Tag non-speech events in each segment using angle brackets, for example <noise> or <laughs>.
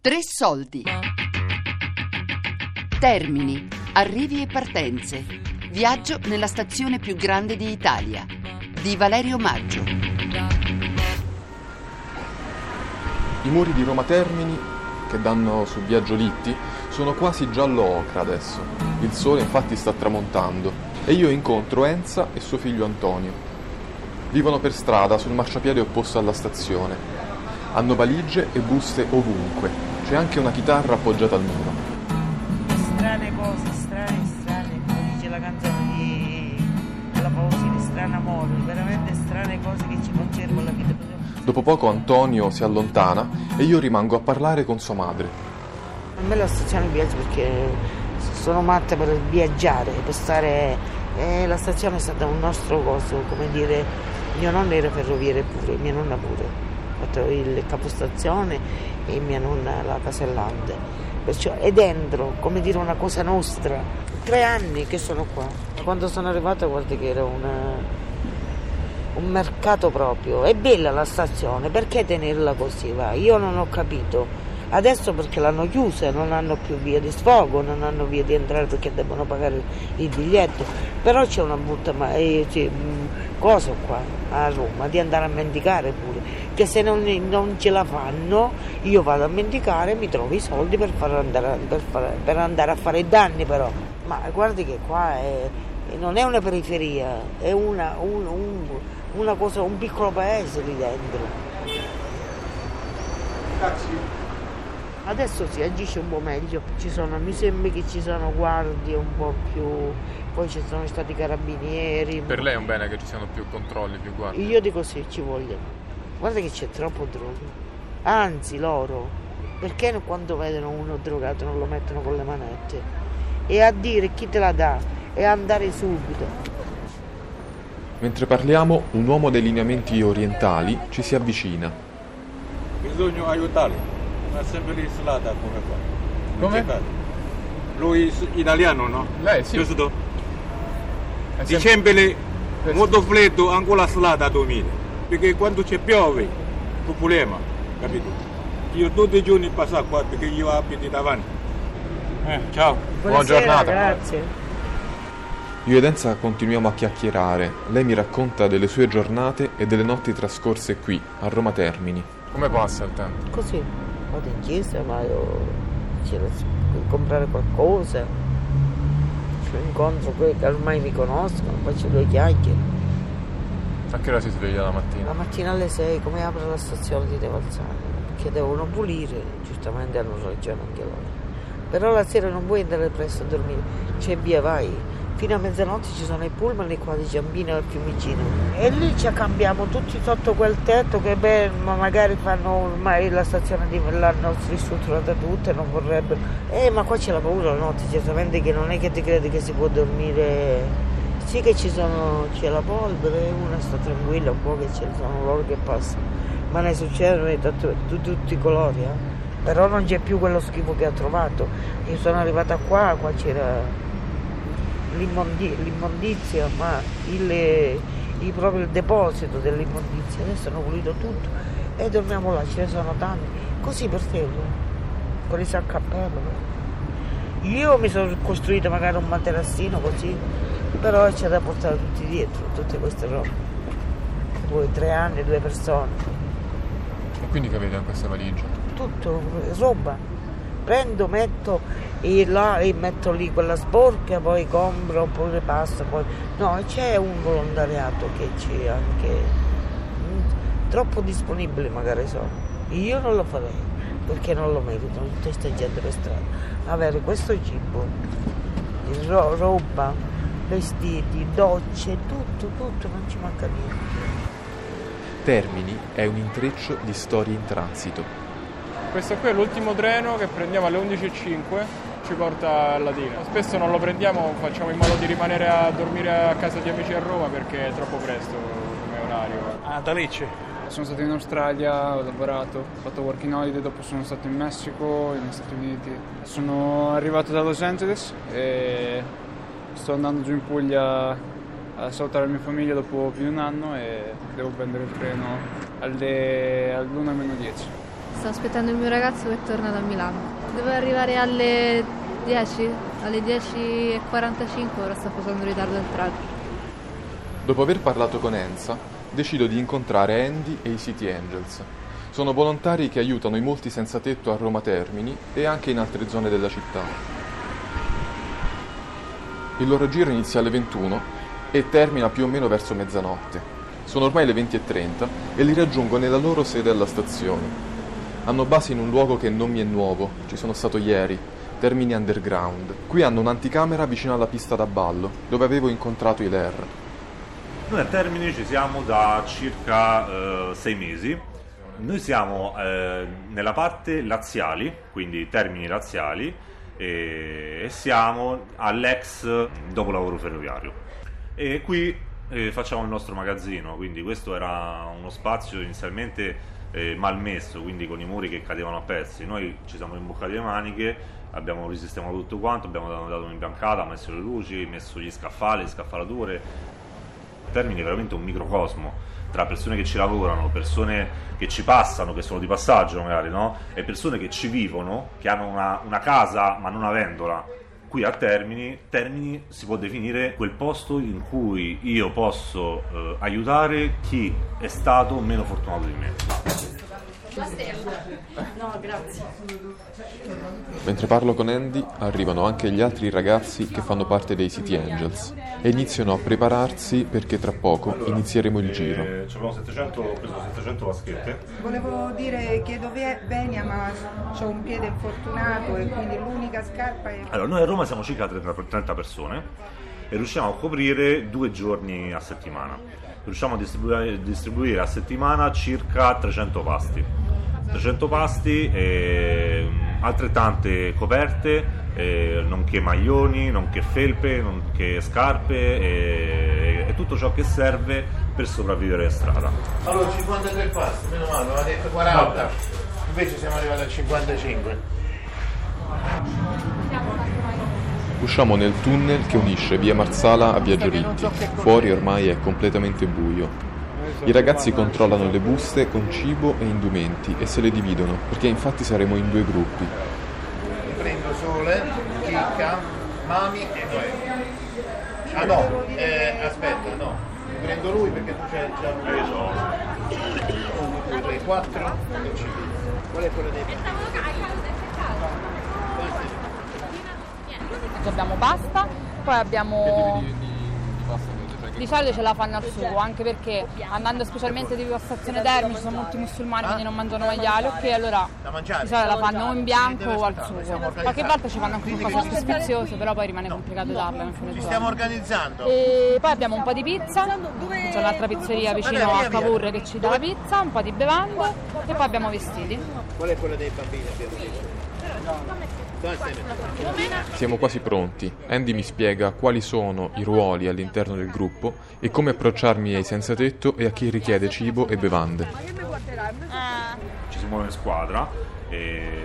Tre soldi. Termini, arrivi e partenze. Viaggio nella stazione più grande d'Italia. Di Valerio Maggio. I muri di Roma Termini, che danno su Viaggio Litti, sono quasi giallo ocra adesso. Il sole infatti sta tramontando e io incontro Enza e suo figlio Antonio. Vivono per strada sul marciapiede opposto alla stazione. Hanno valigie e buste ovunque. C'è anche una chitarra appoggiata al muro. strane cose, strane, strane, come dice la canzone di della Pausini, strane amore, veramente strane cose che ci conservano la vita. Dopo poco Antonio si allontana e io rimango a parlare con sua madre. A me la stazione piace perché sono matta per viaggiare, per stare... eh, la stazione è stata un nostro coso, come dire, mio nonno era ferroviere pure, mia nonna pure, il capostazione e mia nonna la casellante. Perciò è dentro, come dire, una cosa nostra. Tre anni che sono qua. Quando sono arrivata guarda che era una, un mercato proprio. È bella la stazione, perché tenerla così? Va? Io non ho capito. Adesso perché l'hanno chiusa, non hanno più via di sfogo, non hanno via di entrare perché devono pagare il biglietto. Però c'è una brutta ma- eh, mh, cosa qua a Roma, di andare a mendicare pure. Che se non, non ce la fanno, io vado a mendicare e mi trovo i soldi per, far andare, per, fare- per andare a fare i danni però. Ma guardi che qua è- non è una periferia, è una, un- un- una cosa, un piccolo paese lì dentro. Adesso si agisce un po' meglio, ci sono, mi sembra che ci sono guardie un po' più, poi ci sono stati carabinieri. Per lei è un bene che ci siano più controlli, più guardie. Io dico sì, ci vogliono. Guarda che c'è troppo droga. Anzi, loro, perché quando vedono uno drogato non lo mettono con le manette? E a dire chi te la dà e andare subito. Mentre parliamo, un uomo dei lineamenti orientali ci si avvicina. Bisogna aiutarli. Ma sempre lì slata come qua. Non Come? Lui italiano, no? Lei sì. Giusto? Sì. molto freddo, ancora slata dormire. Perché quando c'è piove, è un problema, capito? Io tutti i giorni passo qua perché io abito davanti. Eh, ciao. Buona giornata. Grazie. Io ed Enza continuiamo a chiacchierare. Lei mi racconta delle sue giornate e delle notti trascorse qui, a Roma Termini. Come passa il tempo? Così, vado in chiesa, vado a comprare qualcosa, incontro quelli che ormai mi conoscono, faccio due chiacchiere. A che ora si sveglia la mattina? La mattina alle 6 come apre la stazione di Devalzano? Perché devono pulire, giustamente hanno ragione anche loro. Però la sera non puoi andare presto a dormire, c'è via vai. Fino a mezzanotte ci sono i pullman qua di Giambino al Fiumicino. E lì ci cambiamo tutti sotto quel tetto che beh, ma magari fanno ormai la stazione di l'hanno ristrutturata tutta e non vorrebbero. Eh ma qua c'è la paura la notte, certamente che non è che ti credi che si può dormire. Sì che ci sono, c'è la polvere, una sta tranquilla un po' che ci sono loro che passano, ma ne succedono di, tutti i colori, eh. Però non c'è più quello schifo che ha trovato. Io sono arrivata qua, qua c'era l'immondi- l'immondizia, ma il, il- proprio il deposito dell'immondizia. Adesso hanno pulito tutto e dormiamo là, ce ne sono tanti, così per terra, con i sacchi a pelo. Io mi sono costruito magari un materassino così, però c'è da portare tutti dietro, tutte queste robe. Due, tre anni, due persone, E quindi che avete in questa valigia? tutto, roba. Prendo, metto e là e metto lì quella sporca, poi compro oppure pasta, poi. No, c'è un volontariato che c'è anche troppo disponibili magari sono. Io non lo farei perché non lo meritano tutta questa gente per strada. Avere questo cibo, ro- roba, vestiti, docce, tutto, tutto, non ci manca niente. Termini è un intreccio di storie in transito. Questo qui è l'ultimo treno che prendiamo alle 11.05, ci porta a Latina. Spesso non lo prendiamo, facciamo in modo di rimanere a dormire a casa di amici a Roma perché è troppo presto come orario. Ah, da Lecce. Sono stato in Australia, ho lavorato, ho fatto working holiday, dopo sono stato in Messico, negli Stati Uniti. Sono arrivato da Los Angeles e sto andando giù in Puglia a salutare la mia famiglia dopo più di un anno e devo prendere il treno alle, all'1 meno 10. Sto aspettando il mio ragazzo che torna da Milano. Dovevo arrivare alle 10, alle 10.45, ora sto facendo ritardo al traggio. Dopo aver parlato con Enza, decido di incontrare Andy e i City Angels. Sono volontari che aiutano i molti senza tetto a Roma Termini e anche in altre zone della città. Il loro giro inizia alle 21 e termina più o meno verso mezzanotte. Sono ormai le 20.30 e li raggiungo nella loro sede alla stazione. Hanno base in un luogo che non mi è nuovo, ci sono stato ieri, Termini Underground. Qui hanno un'anticamera vicino alla pista da ballo, dove avevo incontrato i LER. Noi a Termini ci siamo da circa eh, sei mesi. Noi siamo eh, nella parte laziali, quindi Termini laziali, e, siamo all'ex dopolavoro ferroviario. E qui eh, facciamo il nostro magazzino, quindi questo era uno spazio inizialmente eh, malmesso, quindi con i muri che cadevano a pezzi. Noi ci siamo imboccati le maniche, abbiamo risistemato tutto quanto, abbiamo dato un'imbiancata, messo le luci, messo gli scaffali, le scaffalature. Termini veramente un microcosmo tra persone che ci lavorano, persone che ci passano, che sono di passaggio magari, no? E persone che ci vivono, che hanno una, una casa ma non avendola qui a Termini, Termini si può definire quel posto in cui io posso eh, aiutare chi è stato meno fortunato di me. No, grazie. Mentre parlo con Andy, arrivano anche gli altri ragazzi che fanno parte dei City Angels e iniziano a prepararsi perché tra poco inizieremo il giro. Eh, abbiamo 700, ho preso 700 vaschette. Volevo dire chiedo ve- venia ma ho un piede infortunato e quindi l'unica scarpa è... Allora, noi a Roma siamo circa 30, 30 persone e riusciamo a coprire due giorni a settimana. Riusciamo a distribuire, distribuire a settimana circa 300 pasti. 300 pasti e mm, altrettante coperte, eh, nonché maglioni, nonché felpe, nonché scarpe e, e tutto ciò che serve per sopravvivere in strada. Allora 53 pasti, meno male, aveva detto 40, invece siamo arrivati a 55. Usciamo nel tunnel che unisce via Marsala a via Giolitti. Fuori ormai è completamente buio. I ragazzi controllano le buste con cibo e indumenti e se le dividono, perché infatti saremo in due gruppi. Prendo Sole, Chicca, Mami e Noemi. Ah no, eh, aspetta, no. Prendo lui perché tu c'hai già lui. 1, 2, 3, 4 e 5. Qual è quello dei abbiamo pasta, poi abbiamo... Di solito ce la fanno al sugo, anche perché andando specialmente di stazione Termi ci sono molti musulmani quindi non mangiano maiale, ok allora di solito la fanno o in bianco o al sugo. Qualche volta ci fanno anche qualcosa di più sfiziose, però poi rimane complicato darle. Ci stiamo organizzando. E poi abbiamo un po' di pizza, c'è un'altra pizzeria vicino a Cavour che ci dà la pizza, un po' di bevande e poi abbiamo vestiti. Qual è quello dei bambini abbiamo detto? Siamo quasi pronti. Andy mi spiega quali sono i ruoli all'interno del gruppo e come approcciarmi ai senza tetto e a chi richiede cibo e bevande. Ci si muove in squadra.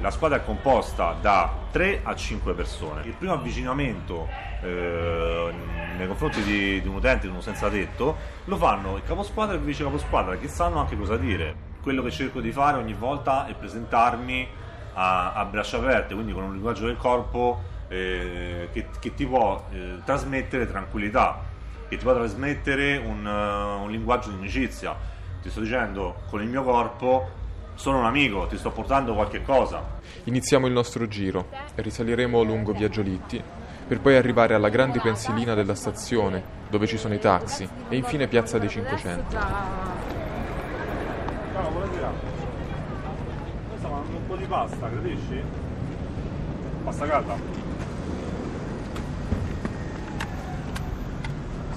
la squadra è composta da 3 a 5 persone. Il primo avvicinamento eh, nei confronti di, di un utente, di uno senza tetto, lo fanno il caposquadra e il vice caposquadra che sanno anche cosa dire. Quello che cerco di fare ogni volta è presentarmi a, a braccia aperte, quindi con un linguaggio del corpo eh, che, che, ti può eh, trasmettere tranquillità, che ti può trasmettere un, uh, un linguaggio di amicizia. Ti sto dicendo con il mio corpo sono un amico, ti sto portando qualche cosa. Iniziamo il nostro giro e risaliremo lungo Via Giolitti per poi arrivare alla grande pensilina della stazione dove ci sono i taxi e infine Piazza dei 500. Ciao, buonasera un po' di pasta, capisci? Pasta calda.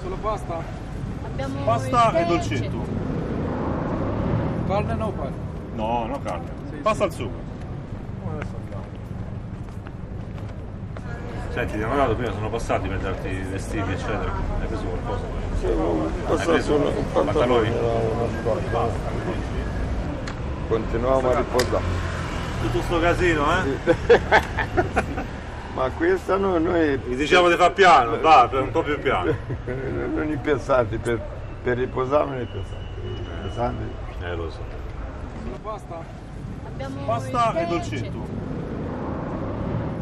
Solo pasta? Abbiamo Pasta e dolcetto. Carne no carne? No, no carne. Sì, pasta al sugo. Adesso andiamo. Senti, ti hanno dato prima, sono passati per darti i vestiti, eccetera. Hai preso qualcosa? Sì, Hai preso un pantaloni? Continuiamo a riposare tutto sto casino, eh? <laughs> Ma questa no, noi... Gli diciamo di far piano, va, un po' più piano. <laughs> non i pensati, per, per riposare non i pensati. Pensati? Eh, lo so. Pasta? Pasta e dolcetto.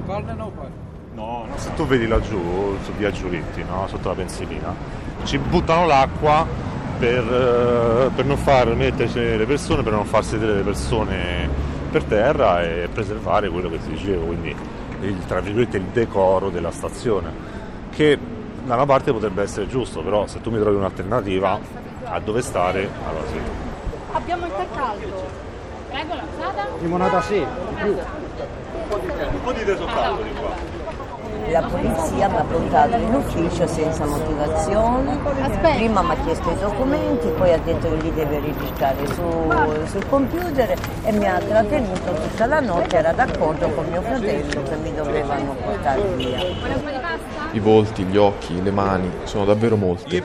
Carne no. No, no, se tu vedi laggiù, su via Giulitti, no? sotto la pensilina, ci buttano l'acqua per, eh, per non far metterci le persone, per non far sedere le persone per terra e preservare quello che ti dicevo, quindi il, tra virgolette il decoro della stazione, che da una parte potrebbe essere giusto, però se tu mi trovi un'alternativa a dove stare, allora sì. Abbiamo il tè caldo. Prego, l'alzata. Limonata sì, di più. Un po' di tè caldo di qua. La polizia mi ha portato in ufficio senza motivazione. Prima mi ha chiesto i documenti, poi ha detto che li deve registrare su, sul computer e mi ha trattenuto tutta la notte, era d'accordo con mio fratello che mi dovevano portare via. I volti, gli occhi, le mani sono davvero molti,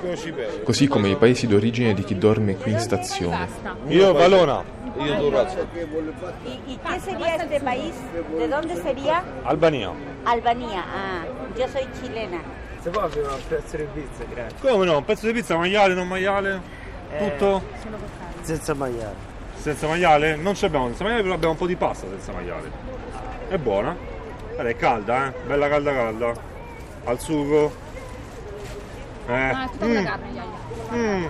così come i paesi d'origine di chi dorme qui in stazione. Io Valona. Io Durazzo. ¿Y, ¿Y qué sería este país? ¿De dónde sería? Albania. Albania. Ah, yo soy chilena. Se può avere un pezzo di pizza, grazie. Come no? Un pezzo di pizza maiale, non maiale? Tutto? Senza maiale. Senza maiale? Non ce l'abbiamo senza maiale, però abbiamo un po' di pasta senza maiale. È buona? Guarda, è calda, eh? Bella calda calda. Al sugo. Eh. Ah, è tutta Mm. la carne. Mm.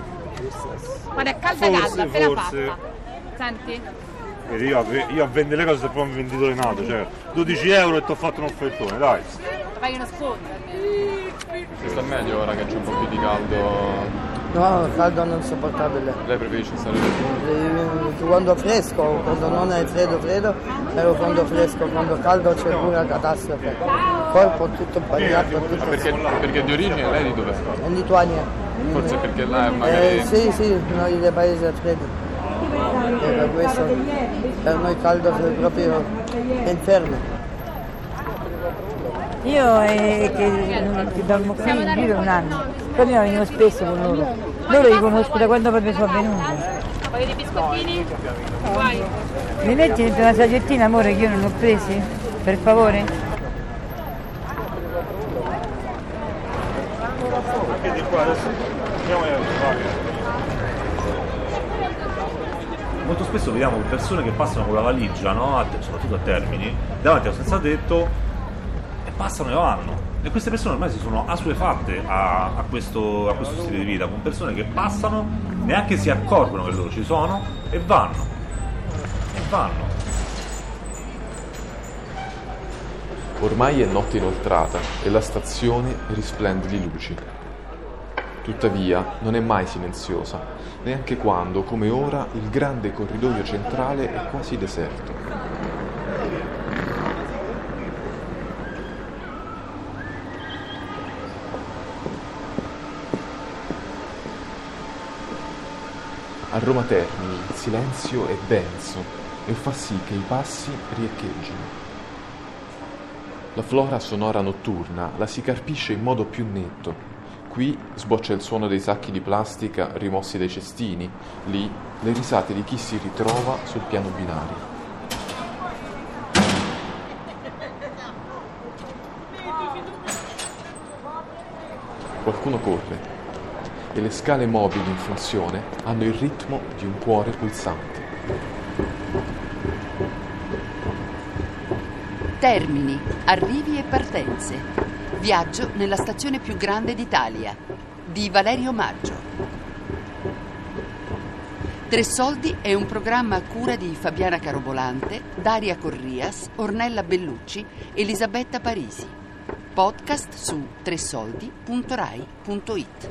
Guarda, è calda Forse, calda, appena forse. fatta. Senti? Io, a io a vendere le cose sono proprio un venditore nato, cioè 12 euro e ti ho fatto un offertone, dai. Fai uno sconto. Si sta meglio ora che c'è un po' più di caldo. No, caldo non sopportabile. Lei preferisce stare lì? Eh, Quando fresco, quando non è freddo freddo, però quando fresco, quando caldo c'è pure una catastrofe. Il corpo tutto bagnato, tutto perché, perché di origine lei di dov'è? in Lituania. Forse perché là è magari... Eh, sì, sì, noi dei paesi freddi. E per questo per noi caldo è proprio inferno. Io è che, che dormo qui in giro un anno, poi io venivo spesso con loro. Loro li conosco da quando proprio sono venuti. Voglio dei biscottini? Mi metti dentro una saggettina, amore, che io non ho presi? Per favore? Anche di qua adesso andiamo a Molto spesso vediamo persone che passano con la valigia, no? Soprattutto a Termini, davanti a un senza tetto e passano e vanno. E queste persone ormai si sono assuefatte a, a questo, a questo stile di vita, con persone che passano, neanche si accorgono che loro ci sono e vanno. E vanno. Ormai è notte inoltrata e la stazione risplende di luci. Tuttavia non è mai silenziosa, neanche quando, come ora, il grande corridoio centrale è quasi deserto. A Roma Termini il silenzio è denso e fa sì che i passi riecheggiano. La flora sonora notturna la si carpisce in modo più netto. Qui sboccia il suono dei sacchi di plastica rimossi dai cestini, lì le risate di chi si ritrova sul piano binario. Qualcuno corre e le scale mobili in funzione hanno il ritmo di un cuore pulsante. Termini, arrivi e partenze. Viaggio nella stazione più grande d'Italia di Valerio Maggio. Tre Soldi è un programma a cura di Fabiana Carobolante, Daria Corrias, Ornella Bellucci, Elisabetta Parisi. Podcast su tresoldi.rai.it.